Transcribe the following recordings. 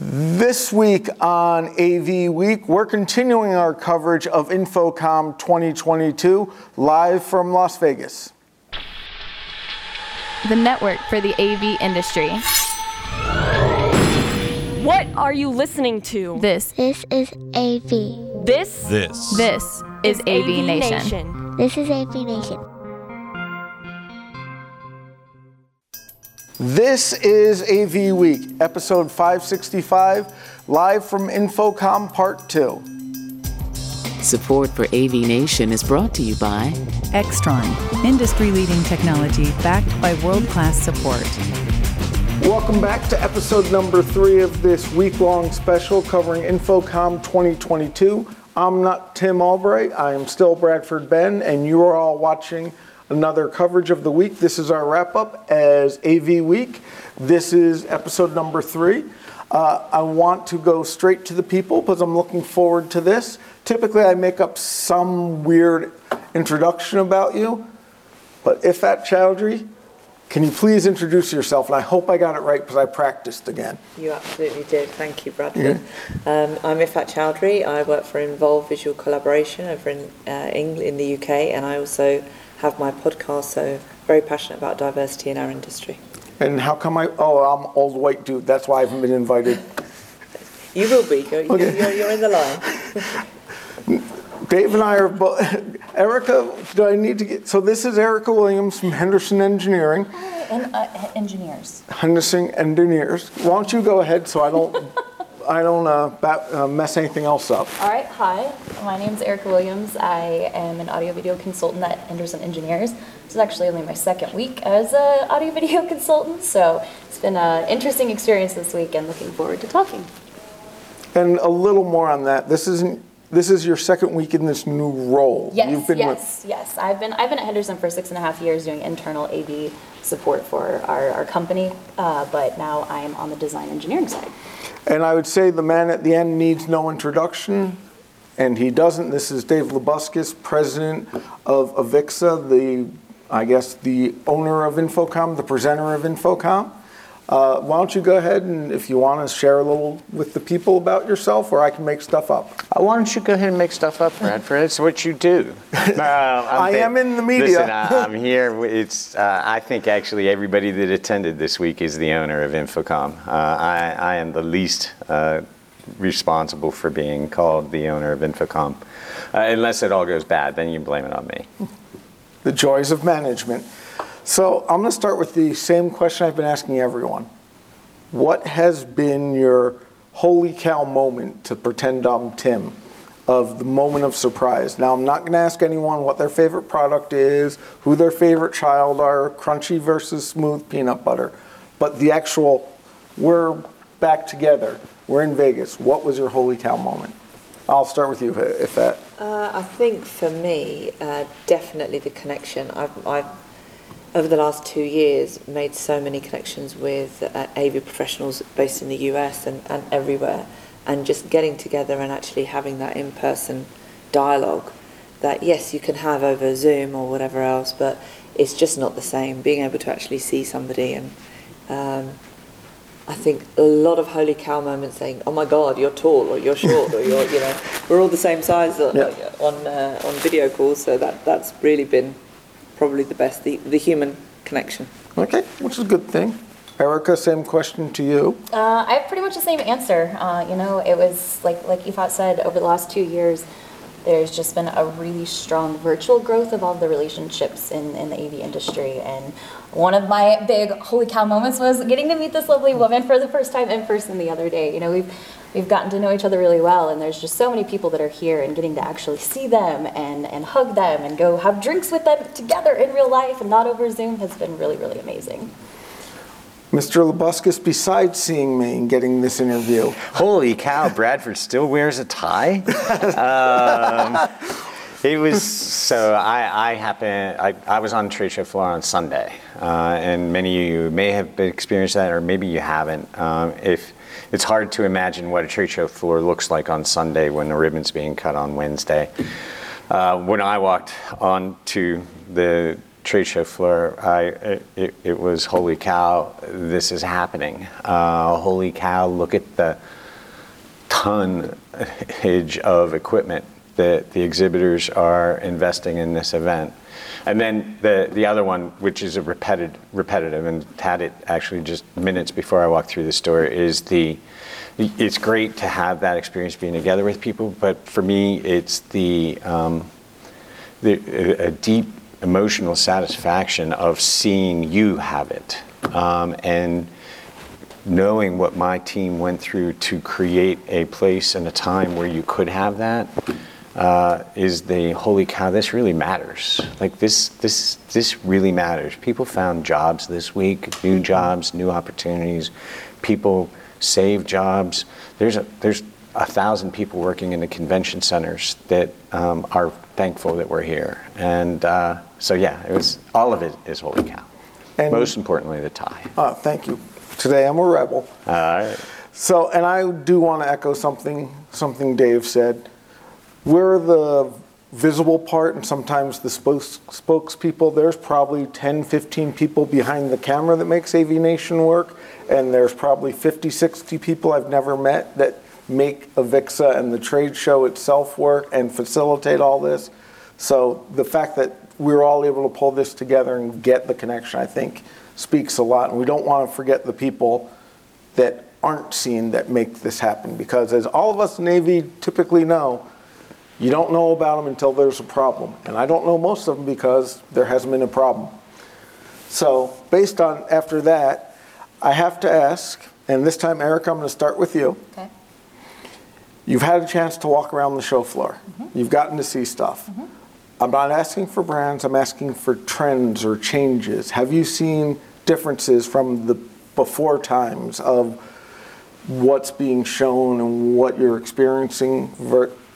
This week on AV Week, we're continuing our coverage of InfoComm 2022 live from Las Vegas. The network for the AV industry. What are you listening to? This This is AV. This This. this is AV, Nation. This is AV Nation. This is AV Week, episode 565, live from InfoComm Part 2. Support for AV Nation is brought to you by Extron, industry leading technology backed by world class support. Welcome back to episode number three of this week long special covering InfoComm 2022. I'm not Tim Albright, I am still Bradford Benn, and you are all watching another coverage of the week. This is our wrap up as AV Week. This is episode number three. Uh, I want to go straight to the people because I'm looking forward to this. Typically, I make up some weird introduction about you, but if Ifat Chowdhury, can you please introduce yourself? And I hope I got it right because I practiced again. You absolutely did. Thank you, Bradford. Um, I'm Ifat Chowdhury. I work for Involve Visual Collaboration over in uh, England, in the UK, and I also have my podcast. So very passionate about diversity in our industry. And how come I? Oh, I'm old white dude. That's why I haven't been invited. You will be. You're, Okay. you're, you're in the line. Dave and I are both. Erica, do I need to get? So this is Erica Williams from Henderson Engineering. And uh, engineers. Henderson Engineers. Why don't you go ahead so I don't, I don't uh, bat, uh, mess anything else up. All right, hi. My name is Erica Williams. I am an audio video consultant at Henderson Engineers. This is actually only my second week as an audio video consultant, so it's been an interesting experience this week and looking forward to talking. And a little more on that. This isn't. This is your second week in this new role. Yes, You've been yes, yes. I've been I've been at Henderson for six and a half years doing internal AV support for our, our company, uh, but now I'm on the design engineering side. And I would say the man at the end needs no introduction, and he doesn't. This is Dave Labuskes, president of Avixa, the, I guess, the owner of InfoComm, the presenter of InfoComm. Uh, why don't you go ahead and, if you want to, share a little with the people about yourself, or I can make stuff up. Uh, Why don't you go ahead and make stuff up, Bradford? It's what you do. Uh, I am in the media. Listen, I, I'm here. It's. Uh, I think actually everybody that attended this week is the owner of InfoComm. Uh, I, I am the least uh, responsible for being called the owner of InfoComm, uh, unless it all goes bad. Then you blame it on me. the joys of management. So I'm going to start with the same question I've been asking everyone. What has been your holy cow moment to pretend I'm Tim of the moment of surprise? Now, I'm not going to ask anyone what their favorite product is, who their favorite child are, crunchy versus smooth peanut butter, but the actual, we're back together, we're in Vegas. What was your holy cow moment? I'll start with you, Ifat. Uh, I think for me, uh, definitely the connection. I've, I've, over the last two years, made so many connections with uh, AV professionals based in the US and, and everywhere, and just getting together and actually having that in person dialogue that, yes, you can have over Zoom or whatever else, but it's just not the same. Being able to actually see somebody and um, I think a lot of holy cow moments saying, "Oh my God, you're tall, or you're short, or you're, you know, we're all the same size on Yeah. on, uh, on video calls." So that that's really been probably the best, the, the human connection. Okay, which is a good thing. Erica, same question to you. Uh, I have pretty much the same answer. Uh, you know, it was like like Ifat said, over the last two years, there's just been a really strong virtual growth of all the relationships in, in the AV industry. And one of my big holy cow moments was getting to meet this lovely woman for the first time in person the other day. You know, we've we've gotten to know each other really well, and there's just so many people that are here, and getting to actually see them and and hug them and go have drinks with them together in real life and not over Zoom has been really really amazing. Mr. Labuskes, besides seeing me and getting this interview, Holy cow! Bradford still wears a tie. um, it was so. I, I happened. I, I was on trade show floor on Sunday, uh, and many of you may have experienced that, or maybe you haven't. Um, if it's hard to imagine what a trade show floor looks like on Sunday when the ribbon's being cut on Wednesday. Uh, when I walked on to the trade show floor, I, it, it was holy cow, this is happening. Uh, holy cow, look at the tonnage of equipment that the exhibitors are investing in this event. And then the, the other one, which is a repetitive, repetitive, and had it actually just minutes before I walked through the store, is the, it's great to have that experience being together with people, but for me, it's the, um, the a deep emotional satisfaction of seeing you have it. Um, and knowing what my team went through to create a place and a time where you could have that uh, is the holy cow this really matters. Like this this this really matters. People found jobs this week new jobs new opportunities. People save jobs. There's a there's a thousand people working in the convention centers that um, are thankful that we're here. And uh, so yeah it was all of it is holy cow. And most importantly the tie uh, thank you. Today i'm a rebel. All right. So and i do want to echo something something dave said we're the visible part and sometimes the spokes, spokespeople. There's probably 10, 15 people behind the camera that makes AV Nation work, and there's probably 50, 60 people I've never met that make Avixa and the trade show itself work and facilitate all this. So the fact that we're all able to pull this together and get the connection, I think, speaks a lot. And we don't want to forget the people that aren't seen that make this happen because, as all of us in AV typically know, you don't know about them until there's a problem. And I don't know most of them because there hasn't been a problem. So, based on after that, I have to ask, and this time, Erica, I'm going to start with you. Okay. You've had a chance to walk around the show floor, mm-hmm. you've gotten to see stuff. Mm-hmm. I'm not asking for brands, I'm asking for trends or changes. Have you seen differences from the before times of what's being shown and what you're experiencing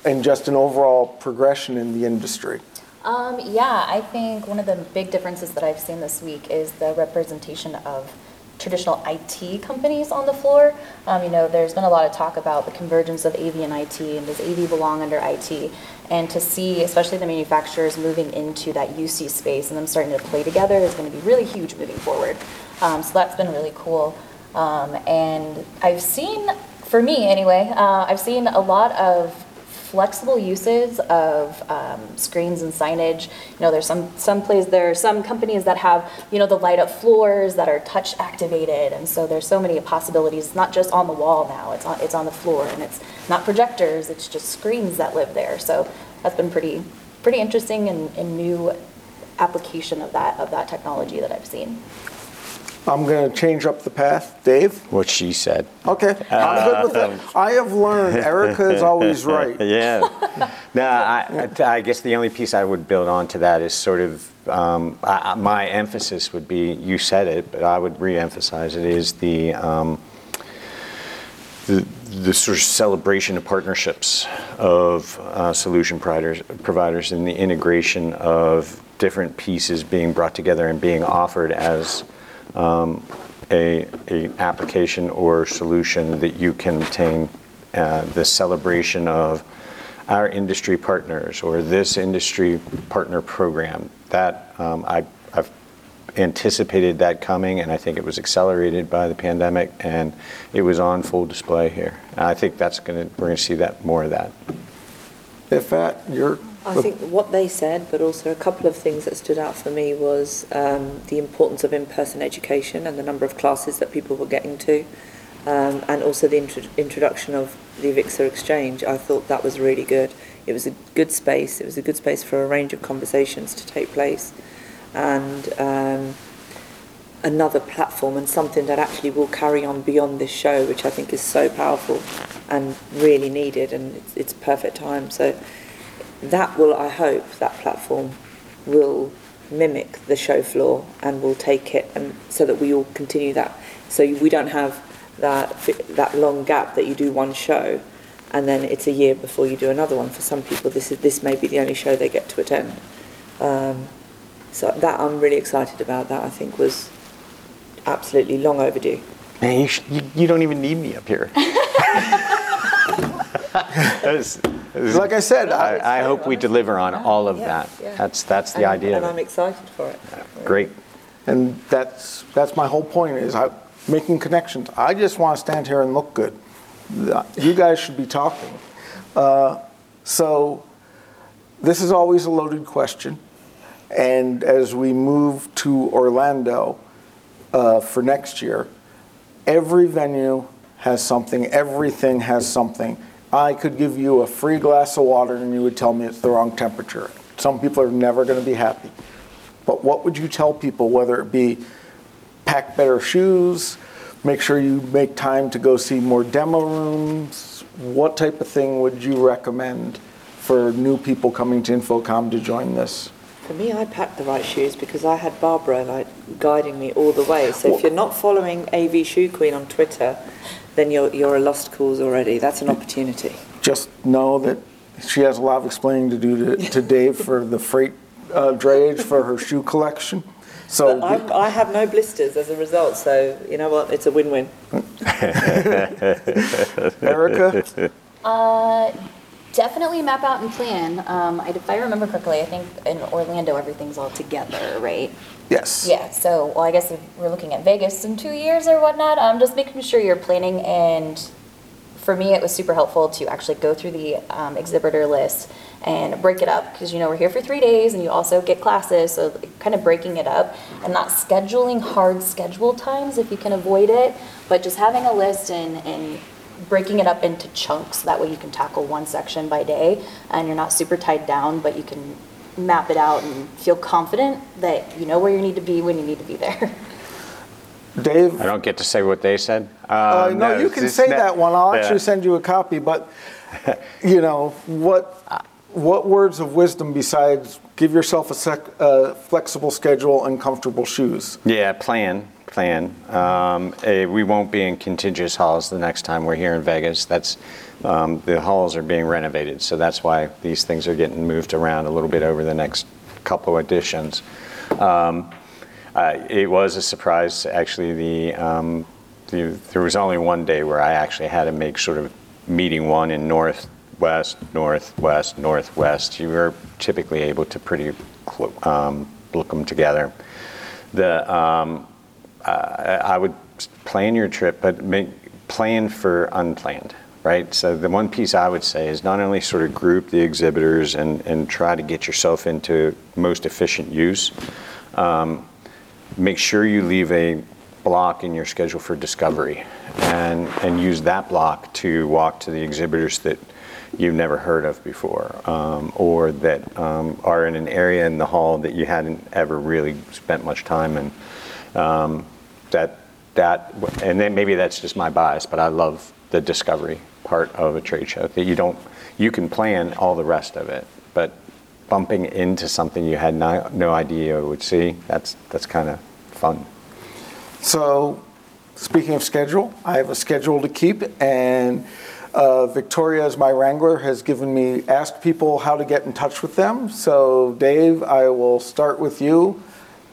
and just an overall progression in the industry? Um, yeah, I think one of the big differences that I've seen this week is the representation of traditional IT companies on the floor. Um, you know, there's been a lot of talk about the convergence of AV and IT, and does AV belong under IT? And to see, especially the manufacturers moving into that UC space and them starting to play together is going to be really huge moving forward. Um, so that's been really cool. Um, and I've seen, for me anyway, uh, I've seen a lot of flexible uses of um, screens and signage. You know, there's some some places there are some companies that have you know the light up floors that are touch activated, and so there's so many possibilities. It's not just on the wall now; it's on it's on the floor, and it's not projectors. It's just screens that live there. So that's been pretty pretty interesting and, and new application of that of that technology that I've seen. I'm going to change up the path. Dave? What she said. Okay, I'm good with that. Uh, I have learned Erica is always right. yeah. No, I, I, guess the only piece I would build on to that is sort of um, I, my emphasis would be you said it, but I would re-emphasize it is the, um, the the sort of celebration of partnerships of uh, solution providers, providers and the integration of different pieces being brought together and being offered as um, a, a, application or solution that you can obtain uh, the celebration of our industry partners or this industry partner program. That um, I, have anticipated that coming, and I think it was accelerated by the pandemic, and it was on full display here. And I think that's going to we're going to see that more of that. Ifat you're I think what they said, but also a couple of things that stood out for me was um, the importance of in-person education and the number of classes that people were getting to, um, and also the intro- introduction of the Avixa Exchange. I thought that was really good. It was a good space. It was a good space for a range of conversations to take place, and um, another platform and something that actually will carry on beyond this show, which I think is so powerful and really needed, and it's, it's perfect time. So that will, I hope, that platform will mimic the show floor and will take it, and so that we all continue that. So we don't have that that long gap that you do one show, and then it's a year before you do another one. For some people, this is this may be the only show they get to attend. Um, so that I'm really excited about. That I think was absolutely long overdue. Man, you, sh- you, you don't even need me up here. like I said, I, I hope we deliver on all of yeah, that. Yeah. That's that's the and, idea. And I'm excited for it. Yeah. Great. And that's, that's my whole point is I, making connections. I just want to stand here and look good. You guys should be talking. Uh, so this is always a loaded question. And as we move to Orlando uh, for next year, every venue has something, everything has something. I could give you a free glass of water and you would tell me it's the wrong temperature. Some people are never going to be happy. But what would you tell people, whether it be pack better shoes, make sure you make time to go see more demo rooms? What type of thing would you recommend for new people coming to InfoComm to join this? For me, I packed the right shoes because I had Barbara like guiding me all the way. So if you're not following AV Shoe Queen on Twitter, then you're you're a lost cause already. That's an opportunity. Just know that she has a lot of explaining to do to, to Dave for the freight uh, drayage for her shoe collection. So But I, I have no blisters as a result. So you know what? It's a win-win. Erica, Uh, definitely map out and plan. Um, I- if I remember correctly, I think in Orlando everything's all together, right? yes. Yeah, so, well, I guess if we're looking at Vegas in two years or whatnot, um, just making sure you're planning and for me, it was super helpful to actually go through the um, exhibitor list and break it up because you know we're here for three days and you also get classes, so kind of breaking it up and not scheduling hard schedule times if you can avoid it, but just having a list and, and breaking it up into chunks. That way you can tackle one section by day and you're not super tied down, but you can map it out and feel confident that you know where you need to be when you need to be there. Dave, I don't get to say what they said. uh, Um, no, you can say not- that one. I'll Yeah. actually send you a copy. But you know what? What words of wisdom besides give yourself a sec, uh, flexible schedule and comfortable shoes? Yeah, plan, plan. Um, we won't be in contiguous halls the next time we're here in Vegas. That's um, the halls are being renovated, so that's why these things are getting moved around a little bit over the next couple of editions. Um, uh, it was a surprise, actually. The, um, the there was only one day where I actually had to make sort of meeting one in northwest, northwest, northwest. You were typically able to pretty um, look them together. The um, uh, I would plan your trip, but make, plan for unplanned, right? So the one piece I would say is not only sort of group the exhibitors and, and try to get yourself into most efficient use, um, make sure you leave a block in your schedule for discovery and, and use that block to walk to the exhibitors that you've never heard of before um, or that um, are in an area in the hall that you hadn't ever really spent much time in. Um, that, that, and then maybe that's just my bias, but I love the discovery part of a trade show that you don't, you can plan all the rest of it, but bumping into something you had no, no idea you would see, that's, that's kind of fun. So, speaking of schedule, I have a schedule to keep, and uh, Victoria, as my wrangler, has given me asked people how to get in touch with them. So, Dave, I will start with you.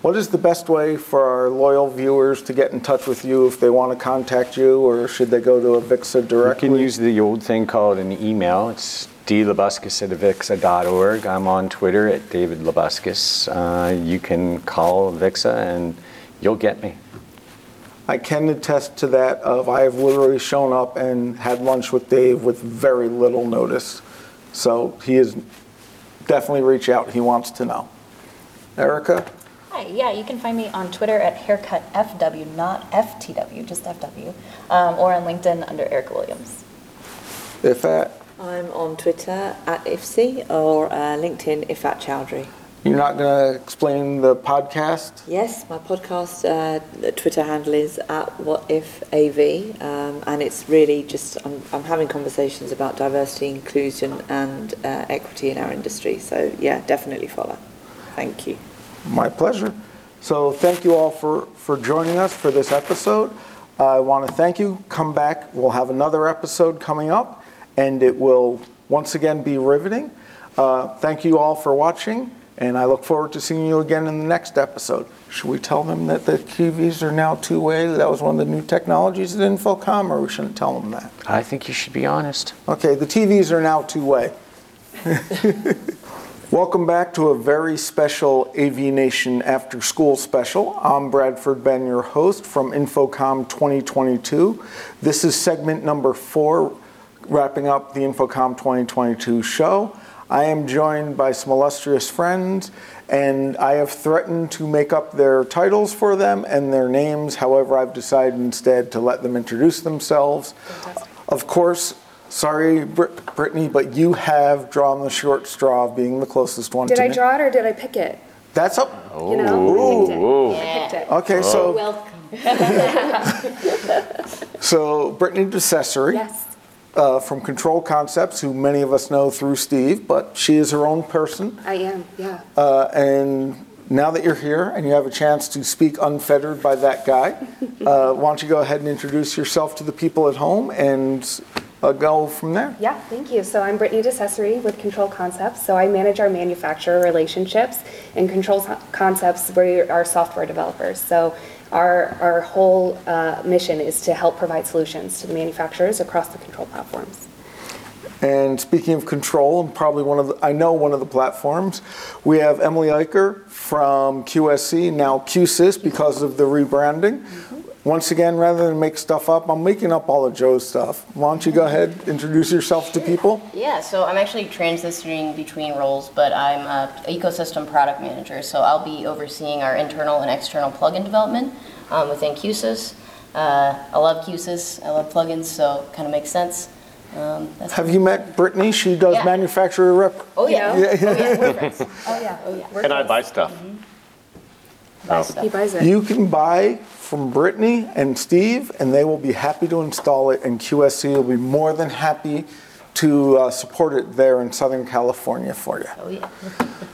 What is the best way for our loyal viewers to get in touch with you if they want to contact you, or should they go to Avixa You directly? can use the old thing called an email. It's dlabuskes at avixa.org. I'm on Twitter at David Labuskes. Uh, you can call Avixa and you'll get me. I can attest to that. Of I have literally shown up and had lunch with Dave with very little notice. So he is definitely reach out. He wants to know. Erica, Hi, yeah, you can find me on Twitter at haircutfw, not FTW, just FW, um, or on LinkedIn under Eric Williams. Ifat I'm on Twitter at IFC or uh, LinkedIn Ifat Chowdhury. you're not going to explain the podcast, Yes, my podcast uh, Twitter handle is at What If AV, um, and it's really just I'm, I'm having conversations about diversity, inclusion, and uh, equity in our industry. So yeah, definitely follow. Thank you. My pleasure. So thank you all for, for joining us for this episode. I want to thank you. Come back. We'll have another episode coming up, and it will once again be riveting. Uh, thank you all for watching, and I look forward to seeing you again in the next episode. Should we tell them that the TVs are now two-way? That was one of the new technologies at InfoComm, or we shouldn't tell them that? I think you should be honest. Okay, the TVs are now two-way. Welcome back to a very special AV Nation After School special. I'm Bradford Benn, your host from InfoComm 2022. This is segment number four, wrapping up the InfoComm 2022 show. I am joined by some illustrious friends, and I have threatened to make up their titles for them and their names. However, I've decided instead to let them introduce themselves. Of course, sorry, Brit- Brittany, but you have drawn the short straw of being the closest one Did to I me. draw it or did I pick it? That's up. You know, I picked it. I picked it. Okay, so Welcome. so Brittany DeCessory Yes. uh, from Control Concepts, who many of us know through Steve, but she is her own person. I am. Yeah. Uh, and now that you're here and you have a chance to speak unfettered by that guy, uh, why don't you go ahead and introduce yourself to the people at home and uh, go from there? Yeah, thank you. So I'm Brittany DeCessory with Control Concepts. So I manage our manufacturer relationships, and Control Concepts, we are software developers. So our, our whole uh, mission is to help provide solutions to the manufacturers across the control platforms. And speaking of control, and probably one of the, I know one of the platforms, we have Emily Eicher from QSC, now Q-SYS because of the rebranding. Once again, rather than make stuff up, I'm making up all of Joe's stuff. Why don't you go ahead, introduce yourself to people? Yeah, so I'm actually transitioning between roles, but I'm a ecosystem product manager. So I'll be overseeing our internal and external plugin development um, within Q-SYS. Uh, I love Q-SYS. I love plugins, so kind of makes sense. Um, that's Have you met Brittany? She does Yeah. manufacturer rep. Oh yeah. Yeah. Oh yeah. We're friends. Oh, yeah. Oh, yeah. And I buy stuff. Buy stuff. He buys it. You can buy from Brittany and Steve, and they will be happy to install it, and QSC will be more than happy to uh, support it there in Southern California for you. Oh yeah.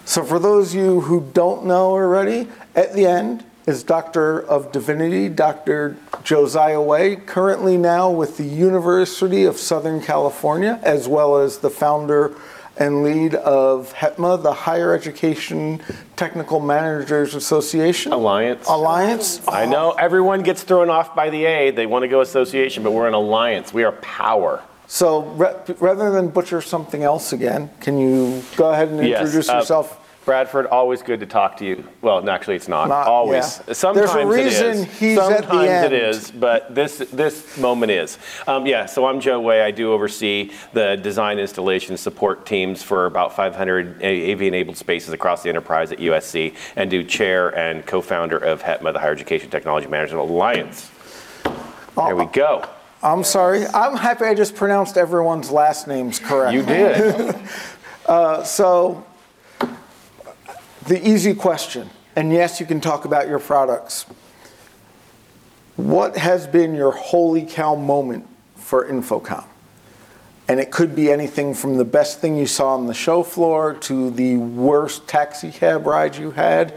So, for those of you who don't know already, at the end is Doctor of Divinity, Dr. Josiah Way, currently now with the University of Southern California, as well as the founder and lead of HETMA, the Higher Education Technical Managers Association. Alliance. Alliance. I know everyone gets thrown off by the A. They want to go association, but we're an alliance. We are power. So, ra- rather than butcher something else again, can you go ahead and Yes, introduce uh, yourself? Bradford, always good to talk to you. Well, no, actually, it's not. Not- always. yeah. Sometimes There's a reason it is. he's at the Sometimes end. it is, but this this moment is. Um, yeah. So I'm Joe Way. I do oversee the design installation support teams for about 500 AV-enabled spaces across the enterprise at USC, and do chair and co-founder of HETMA, the Higher Education Technology Management Alliance. There we go. I'm sorry. I'm happy I just pronounced everyone's last names correct. You did. Uh, so, the easy question, and yes, you can talk about your products. What has been your holy cow moment for InfoComm? And it could be anything from the best thing you saw on the show floor to the worst taxi cab ride you had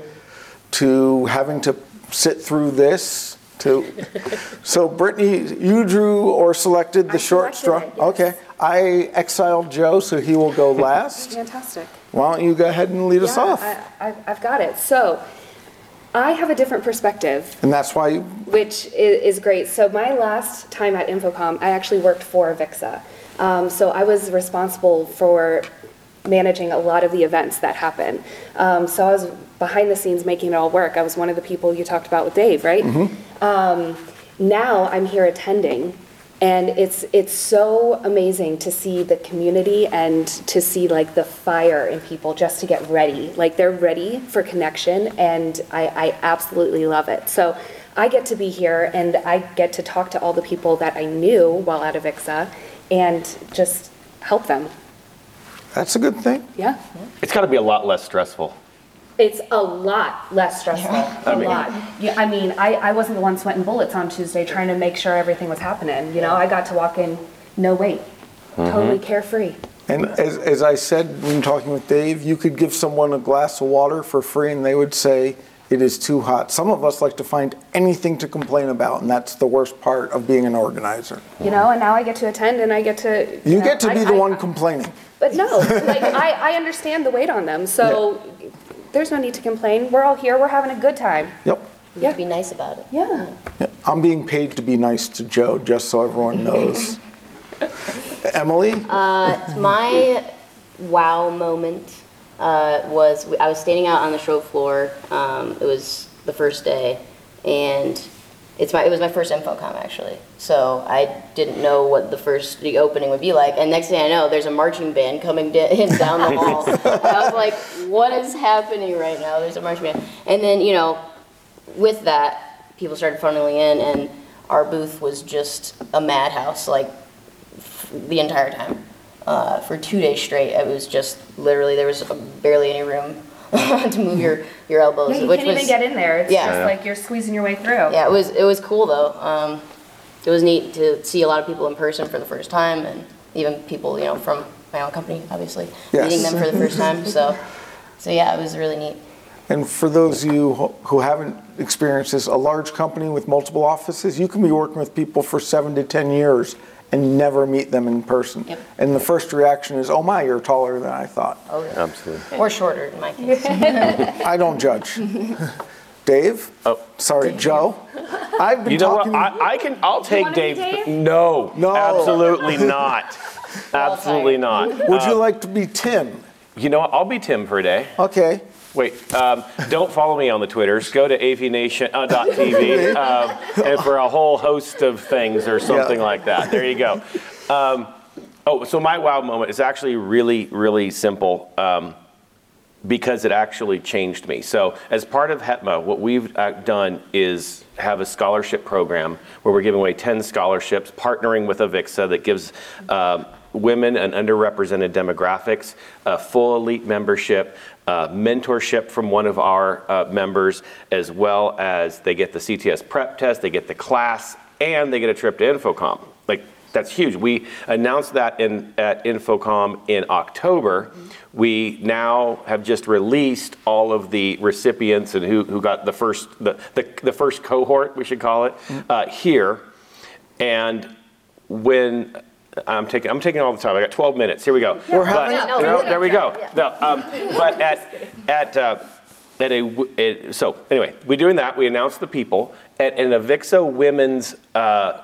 to having to sit through this to so Brittany you drew or selected the I short straw yes. okay I exiled Joe so he will go last Fantastic. why don't you go ahead and lead us off I, I, I've got it. So I have a different perspective and that's why you which is, is great. So my last time at InfoComm, I actually worked for Vixa. Um, so I was responsible for managing a lot of the events that happen. Um, so I was behind the scenes making it all work. I was one of the people you talked about with Dave, right? Um, now I'm here attending, and it's it's so amazing to see the community and to see like the fire in people just to get ready. Like they're ready for connection, and I, I absolutely love it. So I get to be here, and I get to talk to all the people that I knew while at Avixa, and just help them. that's a good thing Yeah. It's got to be a lot less stressful. It's a lot less stressful. A mean- lot. Yeah, I mean, I, I wasn't the one sweating bullets on Tuesday trying to make sure everything was happening. You know, I got to walk in, no wait, mm-hmm. totally carefree. and as, as I said when talking with Dave you could give someone a glass of water for free and they would say it is too hot some of us like to find anything to complain about and that's the worst part of being an organizer You know, and now I get to attend and I get to. you know, get to I- be the I- one complaining But no, like I, I understand the weight on them, so there's no need to complain. We're all here. We're having a good time. yep We have to be nice about it. Yeah. Yep. I'm being paid to be nice to Joe, just so everyone knows. Emily? Uh, my wow moment uh, was I was standing out on the show floor. Um, it was the first day, and it's my it was my first InfoComm actually. So I didn't know what the first the opening would be like. And next thing I know, there's a marching band coming da- down the hall. and I was like, what is happening right now? There's a marching band. And then you know, with that, people started funneling in, and our booth was just a madhouse, like f- the entire time. Uh, for two days straight, it was just literally there was barely any room to move your, your elbows. Yeah, you which can't was, even get in there. It's Yeah. just like you're squeezing your way through. yeah, it was it was cool though. Um, it was neat to see a lot of people in person for the first time, and even people you know from my own company, obviously Yes. meeting them for the first time. So, so yeah, it was really neat. And for those of you who- who haven't experienced this, a large company with multiple offices, you can be working with people for seven to 10 years and never meet them in person. Yep. And the first reaction is, oh my, you're taller than I thought. Oh, yeah. Absolutely. Or shorter in my case. I don't judge. Dave? Oh. Sorry, Joe? I've been You know what? I, I can. I'll take wanna Dave. Dave? No. No. Absolutely not. Absolutely not. Would you Uh, like to be Tim? You know what? I'll be Tim for a day. Okay. Wait, um, don't follow me on the Twitters. Go to avnation.tv um, and for a whole host of things or something Yeah. like that. There you go. Um, oh, so my wow moment is actually really, really simple um, because it actually changed me. So, as part of HETMA, what we've uh, done is have a scholarship program where we're giving away 10 scholarships, partnering with Avixa that gives um, women and underrepresented demographics a full elite membership, uh, mentorship from one of our uh, members, as well as they get the CTS prep test, they get the class, and they get a trip to InfoComm. Like, that's huge. We announced that in, at InfoComm in October. We now have just released all of the recipients and who, who got the first the, the, the first cohort, we should call it, uh, here. And when I'm taking I'm taking all the time. I got 12 minutes. Here we go. We're But- having- No, no, no, there we go. yeah. No, um, but at at uh, at a it, so anyway, we're doing that. We announced the people at an Avixa Women's uh,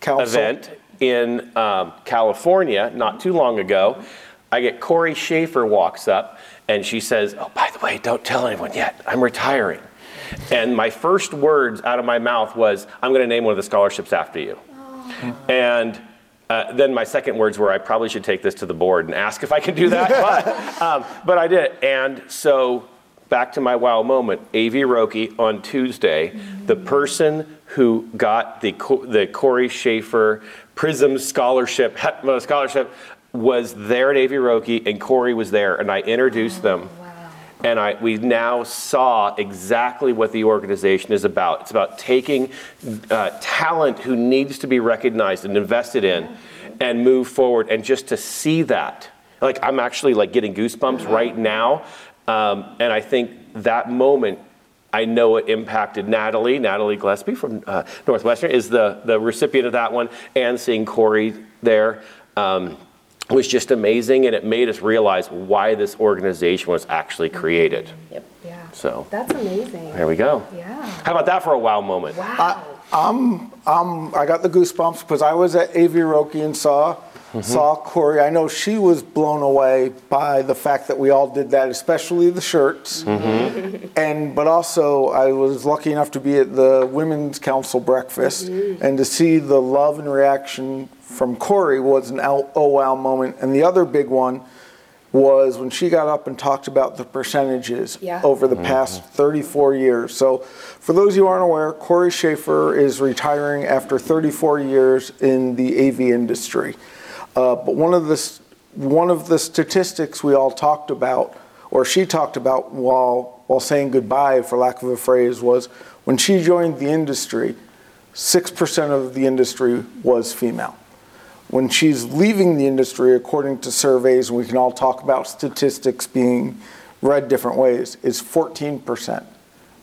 Council. event in um, California not too long ago. I get Corey Schaefer walks up and she says, "Oh, by the way, don't tell anyone yet. I'm retiring." And my first words out of my mouth was, "I'm going to name one of the scholarships after you." And uh, then my second words were, I probably should take this to the board and ask if I can do that, but, um, but I did. And so back to my wow moment, AV Roki on Tuesday, the person who got the, the Corey Schaefer Prism Scholarship, HETMA Scholarship, was there at AV Roki and Corey was there and I introduced them. And I, we now saw exactly what the organization is about. It's about taking uh, talent who needs to be recognized and invested in and move forward. And just to see that, like I'm actually like getting goosebumps right now. Um, and I think that moment, I know it impacted Natalie, Natalie Gillespie from uh, Northwestern is the, the recipient of that one, and seeing Corey there. Um, was just amazing, and it made us realize why this organization was actually created. Yep. Yeah. So That's amazing. there we go. Yeah. How about that for a wow moment? Wow. I'm, I'm, I got the goosebumps because I was at AV Roki and saw, Mm-hmm. saw Corey. I know she was blown away by the fact that we all did that, especially the shirts. Mm-hmm. And but also, I was lucky enough to be at the Women's Council breakfast mm-hmm. and to see the love and reaction from Corey was an oh wow moment. And the other big one was when she got up and talked about the percentages Yeah. over the past 34 years. So, for those of you who aren't aware, Corey Schaefer is retiring after 34 years in the AV industry. Uh, but one of the one of the statistics we all talked about, or she talked about while while saying goodbye, for lack of a phrase, was when she joined the industry, six percent of the industry was female when she's leaving the industry, according to surveys, and we can all talk about statistics being read different ways, is 14%.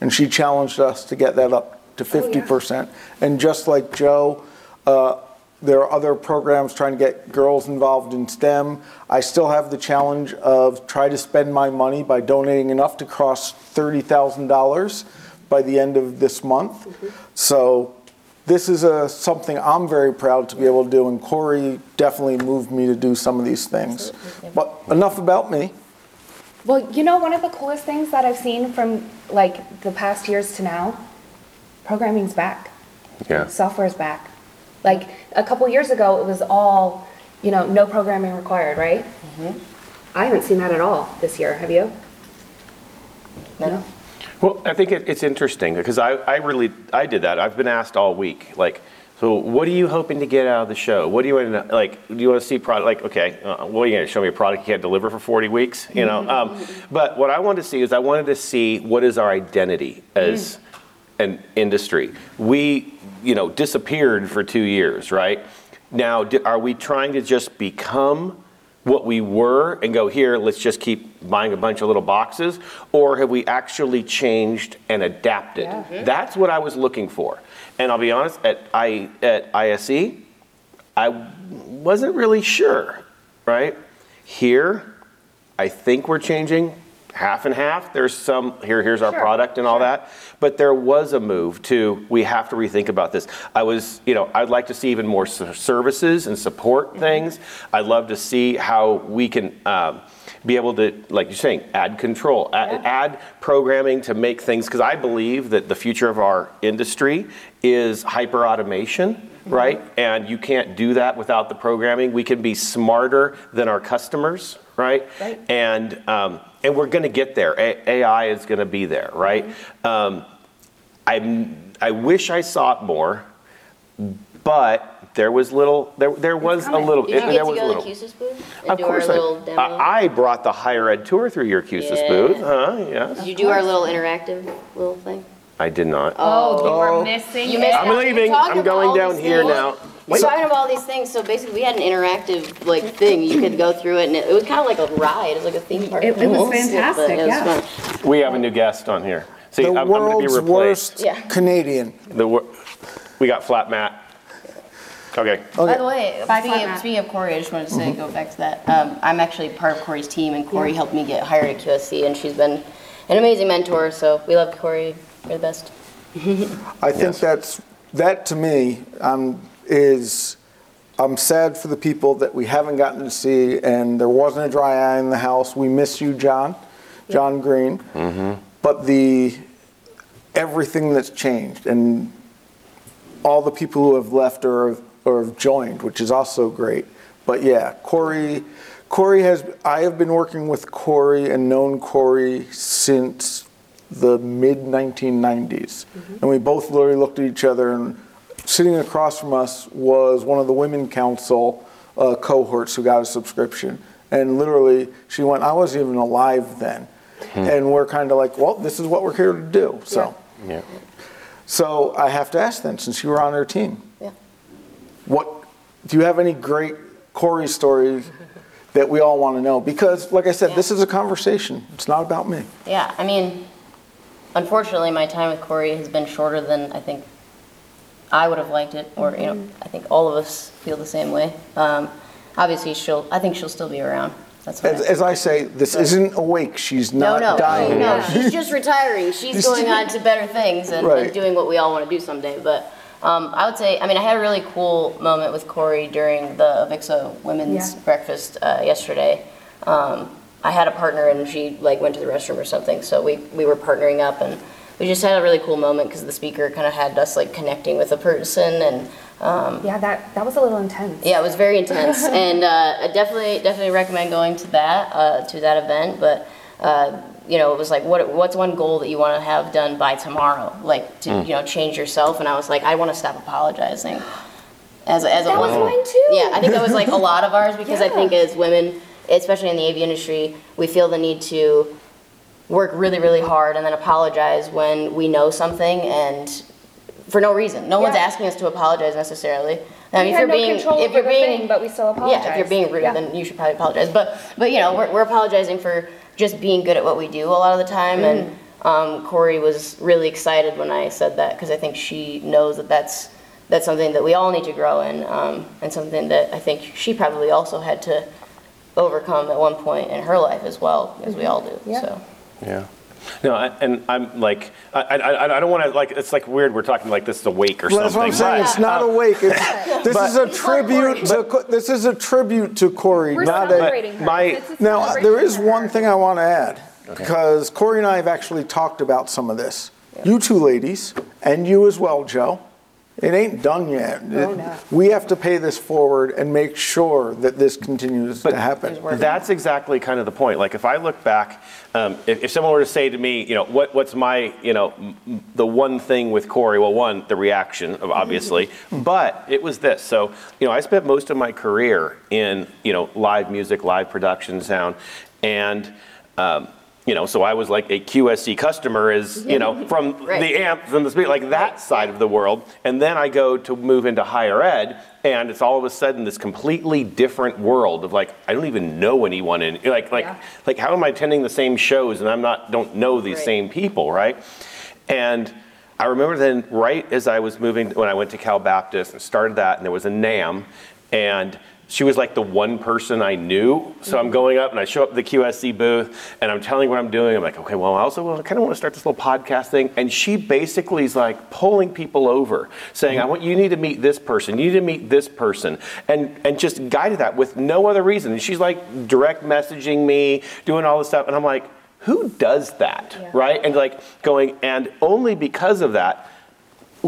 And she challenged us to get that up to 50%. And just like Joe, uh, there are other programs trying to get girls involved in STEM. I still have the challenge of try to spend my money by donating enough to cross $30,000 by the end of this month. So this is a, something I'm very proud to be able to do, and Corey definitely moved me to do some of these things. But enough about me. Well, you know, one of the coolest things that I've seen from like the past years to now, programming's back. Yeah. Software's back. Like a couple years ago, it was all, you know, no programming required, right? I haven't seen that at all this year. Have you? No. Well, I think it, it's interesting because I, I really I did that. I've been asked all week, like, so what are you hoping to get out of the show? What do you want to like? Do you want to see product? Like, okay, uh, what are you going to show me a product you can't deliver for 40 weeks? You know. Um, but what I wanted to see is I wanted to see what is our identity as an industry. We, you know, disappeared for two years, right? Now, are we trying to just become what we were and go here let's just keep buying a bunch of little boxes or have we actually changed and adapted? Mm-hmm. That's what i was looking for. And i'll be honest at, I, at ise i wasn't really sure right? Here i think we're changing half and half. There's some here here's our Sure, product and all that. But there was a move to we have to rethink about this. I was you know i'd like to see even more services and support things. I'd love to see how we can um, be able to like you're saying add control add, add programming to make things because i believe that the future of our industry is hyper automation right and you can't do that without the programming we can be smarter than our customers right, Right. and um, and we're going to get there A- ai is going to be there right um, I, I wish I saw it more, but there was little, there, there was a little. Did you get there to was go a to little. Q-SYS booth and Of do our course, I, little demo? I, I brought the higher ed tour through your Q-SYS Yeah. booth, huh? Yes. Did you do our little interactive little thing? I did not. Oh, you were missing. You it. missed I'm out. leaving. You're talking I'm going about all down these here things. now. We're talking about all these things, so basically we had an interactive like thing. You could go through it, and it, it was kind of like a ride. It was like a theme park. It- it was almost, fantastic, but it was yeah. fun. We have a new guest on here. See, The I'm, I'm going to be world's replaced. worst Yeah. Canadian. The wor- we got flat Matt. Okay. By the way, Bye, speaking Flat of, speaking of Corey, I just wanted to say, go back to that. Um, I'm actually part of Corey's team, and Corey Yeah. helped me get hired at QSC, and she's been an amazing mentor. So we love Corey. You're the best. I think that's that to me um, is I'm sad for the people that we haven't gotten to see, and there wasn't a dry eye in the house. We miss you, John, John Green. But the everything that's changed, and all the people who have left or or have joined, which is also great. But yeah, Corey, Corey has. I have been working with Corey and known Corey since the mid 1990s, and we both literally looked at each other. And sitting across from us was one of the women council uh, cohorts who got a subscription, and literally she went, "I wasn't even alive then," and we're kind of like, "Well, this is what we're here to do." So. Yeah. So I have to ask then, since you were on her team, Yeah. what do you have any great Corey stories that we all want to know? Because, like I said, this is a conversation. It's not about me. Yeah, I mean, unfortunately, my time with Corey has been shorter than I think I would have liked it, or you know, I think all of us feel the same way. Um, obviously, she'll. I think she'll still be around. That's what As, I as I say, this isn't awake. She's No, not no, dying. no, no. She's just retiring. She's going on to better things and, Right. and doing what we all want to do someday. But um, I would say, I mean, I had a really cool moment with Corey during the Avixa Women's Yeah. Breakfast uh, yesterday. Um, I had a partner and she like went to the restroom or something, so we we were partnering up and we just had a really cool moment because the speaker kind of had us like connecting with a person and. Um, Yeah, that that was a little intense. yeah, it was very intense, and uh, I definitely definitely recommend going to that uh, to that event. But uh, you know, it was like, what what's one goal that you want to have done by tomorrow? Like to Mm. you know change yourself. And I was like, I want to stop apologizing. As a, as a That was woman. mine too. Yeah, I think that was like a lot of ours because I think as women, especially in the AV industry, we feel the need to work really really hard and then apologize when we know something and for no reason. No one's asking us to apologize necessarily. I We if you're no being, if you're being, thing, but we still yeah, if you're being rude, Yeah. then you should probably apologize. But, but you know, we're, we're apologizing for just being good at what we do a lot of the time. And Mm. um, Corey was really excited when I said that because I think she knows that that's that's something that we all need to grow in, um, and something that I think she probably also had to overcome at one point in her life as well, as we all do. Yeah. So. Yeah. No, I- and I'm like, I, I, I don't want to like. It's like weird. We're talking like this is a wake or Well, That's something. what I'm saying. but, It's not um, a wake. It's, this but- is a tribute to Co- this is a tribute to Corey, We're not celebrating a. her. my- Now there is one thing I want to add because Corey and I have actually talked about some of this. You two ladies, and you as well, Joe. It ain't done yet. Oh, It- no. We have to pay this forward and make sure that this continues to happen. That's exactly kind of the point. Like if I look back, um, if, if someone were to say to me, you know, what, what's my, you know, m- m- the one thing with Corey? Well, one, the reaction, obviously, but it was this. So, you know, I spent most of my career in, you know, live music, live production sound, and. Um, you know, so I was like a QSC customer is, you know, from Right. the amp, from the speaker, like that side of the world. And then I go to move into higher ed, and it's all of a sudden this completely different world of like, I don't even know anyone in, like, like, Yeah. like how am I attending the same shows and I'm not, don't know these Right. same people, right? And I remember then, right as I was moving, when I went to Cal Baptist and started that, and there was a NAMM, and she was like the one person I knew. So I'm mm-hmm. going up and I show up at the QSC booth and I'm telling her what I'm doing. I'm like, okay, well, I also well, I kind of want to start this little podcast thing. And she basically is like pulling people over, saying, I mm-hmm. want you need to meet this person, you need to meet this person, and and just guided that with no other reason. And she's like direct messaging me, doing all this stuff, and I'm like, who does that, right? And like going, and only because of that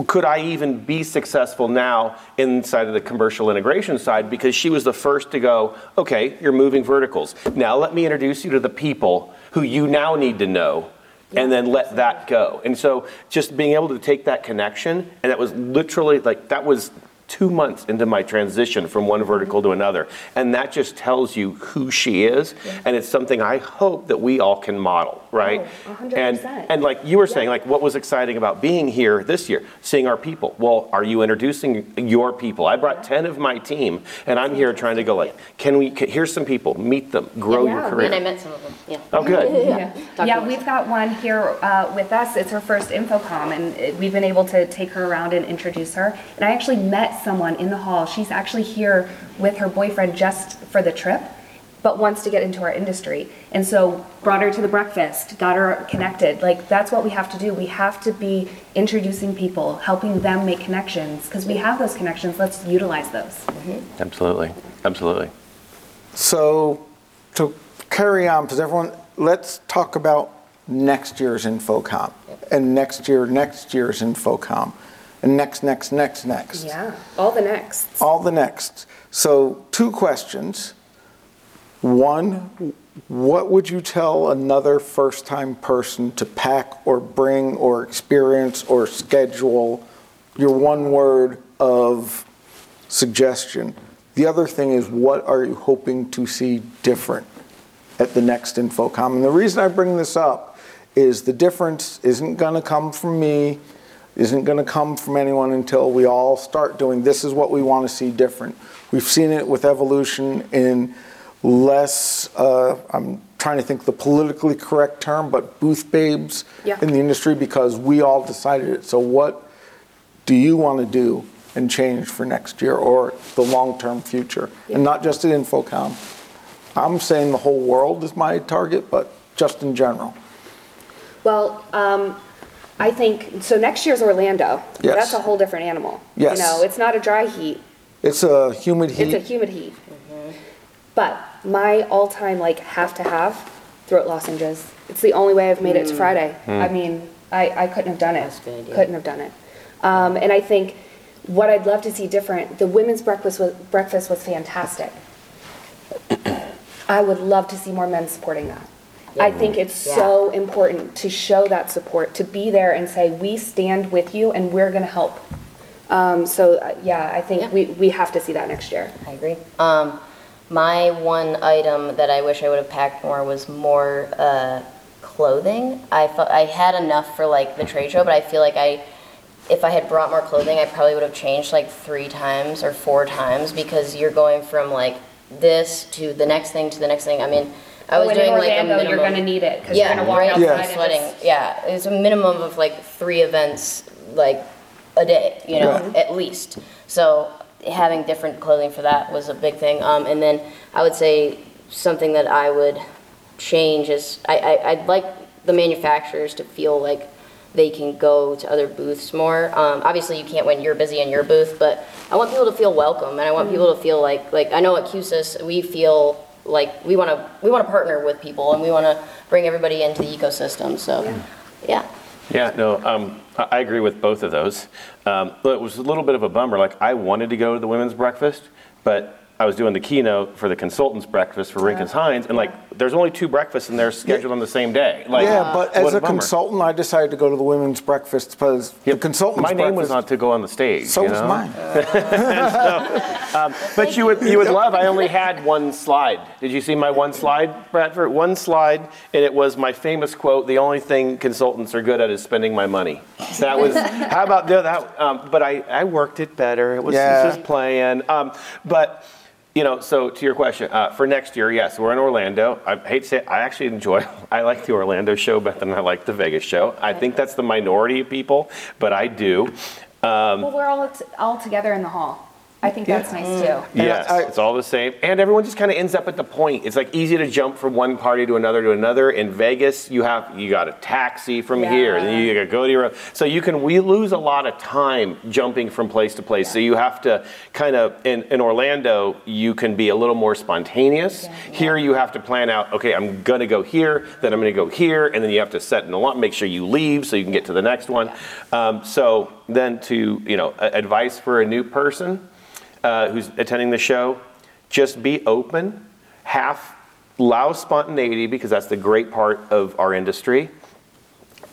could I even be successful now inside of the commercial integration side? Because she was the first to go, okay, you're moving verticals. Now let me introduce you to the people who you now need to know. And then let that go. And so just being able to take that connection, and that was literally like, that was two months into my transition from one vertical to another. And that just tells you who she is. And it's something I hope that we all can model, right? Oh, 100%. And, and like you were saying, like what was exciting about being here this year, seeing our people. Well, are you introducing your people? I brought 10 of my team, and I'm here trying to go like, can we, can, here's some people, meet them, grow Yeah, your we- career. And I met some of them. Yeah. Oh, good. Yeah, yeah we've got one here uh, with us. It's her first InfoComm, and we've been able to take her around and introduce her. And I actually met someone in the hall. She's actually here with her boyfriend just for the trip, but wants to get into our industry. And so brought her to the breakfast, got her connected. Like that's what we have to do. We have to be introducing people, helping them make connections because we have those connections. Let's utilize those. Mm-hmm. Absolutely. Absolutely. So to carry on, because everyone, let's talk about next year's InfoComm and next year, next year's InfoComm and next, next, next, next. Yeah, all the next. All the next. So two questions. One, what would you tell another first-time person to pack or bring or experience or schedule? Your one word of suggestion. The other thing is, what are you hoping to see different at the next InfoComm? And the reason I bring this up is the difference isn't going to come from me, isn't going to come from anyone until we all start doing this is what we want to see different. We've seen it with evolution in less, uh, I'm trying to think the politically correct term, but booth babes Yeah. in the industry because we all decided it. So, what do you want to do and change for next year or the long-term future? And not just at InfoComm. I'm saying the whole world is my target, but just in general. Well, um, I think, so next year's Orlando. Yes. That's a whole different animal. Yes. You know, it's not a dry heat, It's a humid heat. it's a heat. humid heat. But my all-time like have to have, throat lozenges. It's the only way I've made it to Friday. I mean, I, I couldn't have done it. That's a good idea. Couldn't have done it. Um, and I think what I'd love to see different, the women's breakfast was, breakfast was fantastic. I would love to see more men supporting that. I think it's so important to show that support, to be there and say, we stand with you and we're going to help. Um, so, uh, yeah, I think Yeah. we, we have to see that next year. I agree. Um, my one item that I wish I would have packed more was more uh, clothing. I felt I had enough for like the trade show, but I feel like I, if I had brought more clothing, I probably would have changed like three times or four times because you're going from like this to the next thing to the next thing. I mean, I was Oh, doing in like a Orlando, minimum. you're going to need it because yeah, you're going to walk right. outside I'm and sweating. it's- Yeah, it's a minimum of like three events, like a day, you know, Right. at least. So having different clothing for that was a big thing. Um, and then I would say something that I would change is I, I I'd like the manufacturers to feel like they can go to other booths more. Um, obviously, you can't when you're busy in your booth, but I want people to feel welcome, and I want people to feel like like I know at Q-SYS we feel like we want to we want to partner with people and we want to bring everybody into the ecosystem. So, yeah. Yeah, no, um, I I agree with both of those. Um, but it was a little bit of a bummer. Like, I wanted to go to the women's breakfast, but I was doing the keynote for the consultants' breakfast for Rinkins Hines, and like, there's only two breakfasts and they're scheduled on the same day. Like, yeah, but as a bummer. consultant, I decided to go to the women's breakfast because the consultant's my name was not to go on the stage. So you was know? mine. Um, but you would you would love. I only had one slide. Did you see my one slide, Bradford? One slide, and it was my famous quote: "The only thing consultants are good at is spending my money." That was. how about that? Um, but I I worked it better. It was Yeah. just playing. Um, but. You know, so to your question, uh, for next year, yes, we're in Orlando. I hate to say it, I actually enjoy, I like the Orlando show better than I like the Vegas show. I think that's the minority of people, but I do. Um, Well, we're all, t- all together in the hall. I think that's nice too. Yes, it's all the same, and everyone just kind of ends up at the point. It's like easy to jump from one party to another to another. In Vegas, you have you got a taxi from here, and then you got to go to your. So you can we lose a lot of time jumping from place to place. So you have to kind of in, in Orlando, you can be a little more spontaneous. Here, you have to plan out. Okay, I'm gonna go here, then I'm gonna go here, and then you have to set an alarm, make sure you leave so you can get to the next one. Um, so then to you know a- advice for a new person uh, who's attending the show, just be open, half allow spontaneity because that's the great part of our industry.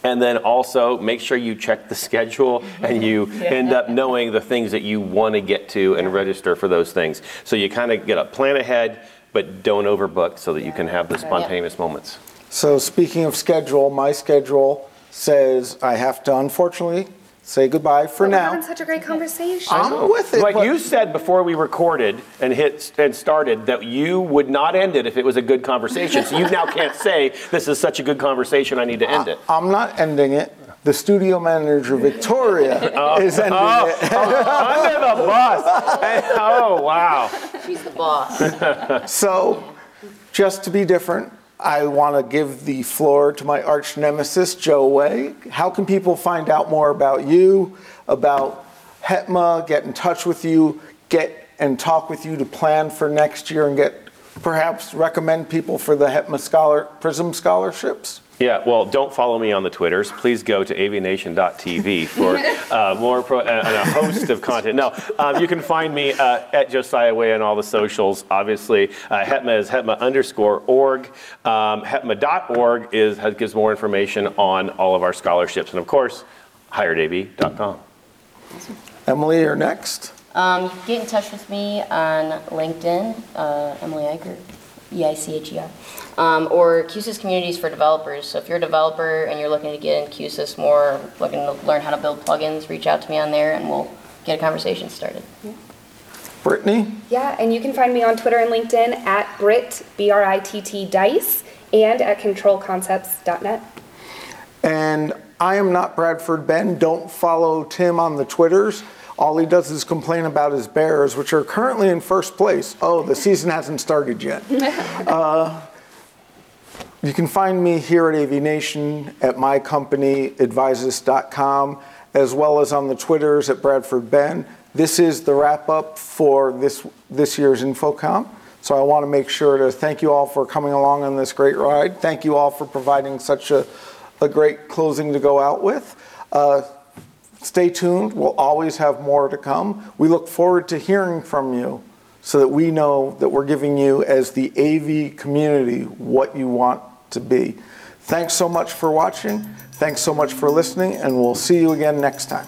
And then also make sure you check the schedule and you end up knowing the things that you want to get to and register for those things. So you kind of get a plan ahead, but don't overbook so that you can have the spontaneous moments. So speaking of schedule, my schedule says I have to unfortunately say goodbye for now. We're now. having such a great conversation. I'm with it. Like but- you said before we recorded and hit and started that you would not end it if it was a good conversation. So you now can't say this is such a good conversation. I need to end it. I'm not ending it. The studio manager, Victoria, oh. is ending oh, it. under the bus. oh wow. She's the boss. so, just to be different, I want to give the floor to my arch nemesis, Joe Way. How can people find out more about you, about HETMA, get in touch with you, get and talk with you to plan for next year and get perhaps recommend people for the HETMA Scholar Prism scholarships? Yeah, well, don't follow me on the Twitters. Please go to avnation.tv for uh, more pro- uh, and a host of content. No, um, you can find me uh, at Josiah Way on all the socials. Obviously, uh, HETMA is HETMA underscore org. Um, HETMA.org is, has, gives more information on all of our scholarships. And of course, hiredav.com. Emily, you're next. Um, get in touch with me on LinkedIn, uh, Emily Eicher, E I C H E R, um, or Q-SYS Communities for Developers. So if you're a developer and you're looking to get in Q-SYS more, looking to learn how to build plugins, reach out to me on there and we'll get a conversation started. Brittany? Yeah, and you can find me on Twitter and LinkedIn at Brit, B R I T T Dice, and at controlconcepts.net. And I am not Bradford Benn. Don't follow Tim on the Twitters. All he does is complain about his Bears, which are currently in first place. Oh, the season hasn't started yet. Uh, you can find me here at AVNation at my company, advises.com, as well as on the Twitters at Bradford Benn. This is the wrap up for this, this year's InfoComm. So I want to make sure to thank you all for coming along on this great ride. Thank you all for providing such a, a great closing to go out with. Uh, stay tuned. We'll always have more to come. We look forward to hearing from you so that we know that we're giving you, as the AV community, what you want to be. Thanks so much for watching. Thanks so much for listening, and we'll see you again next time.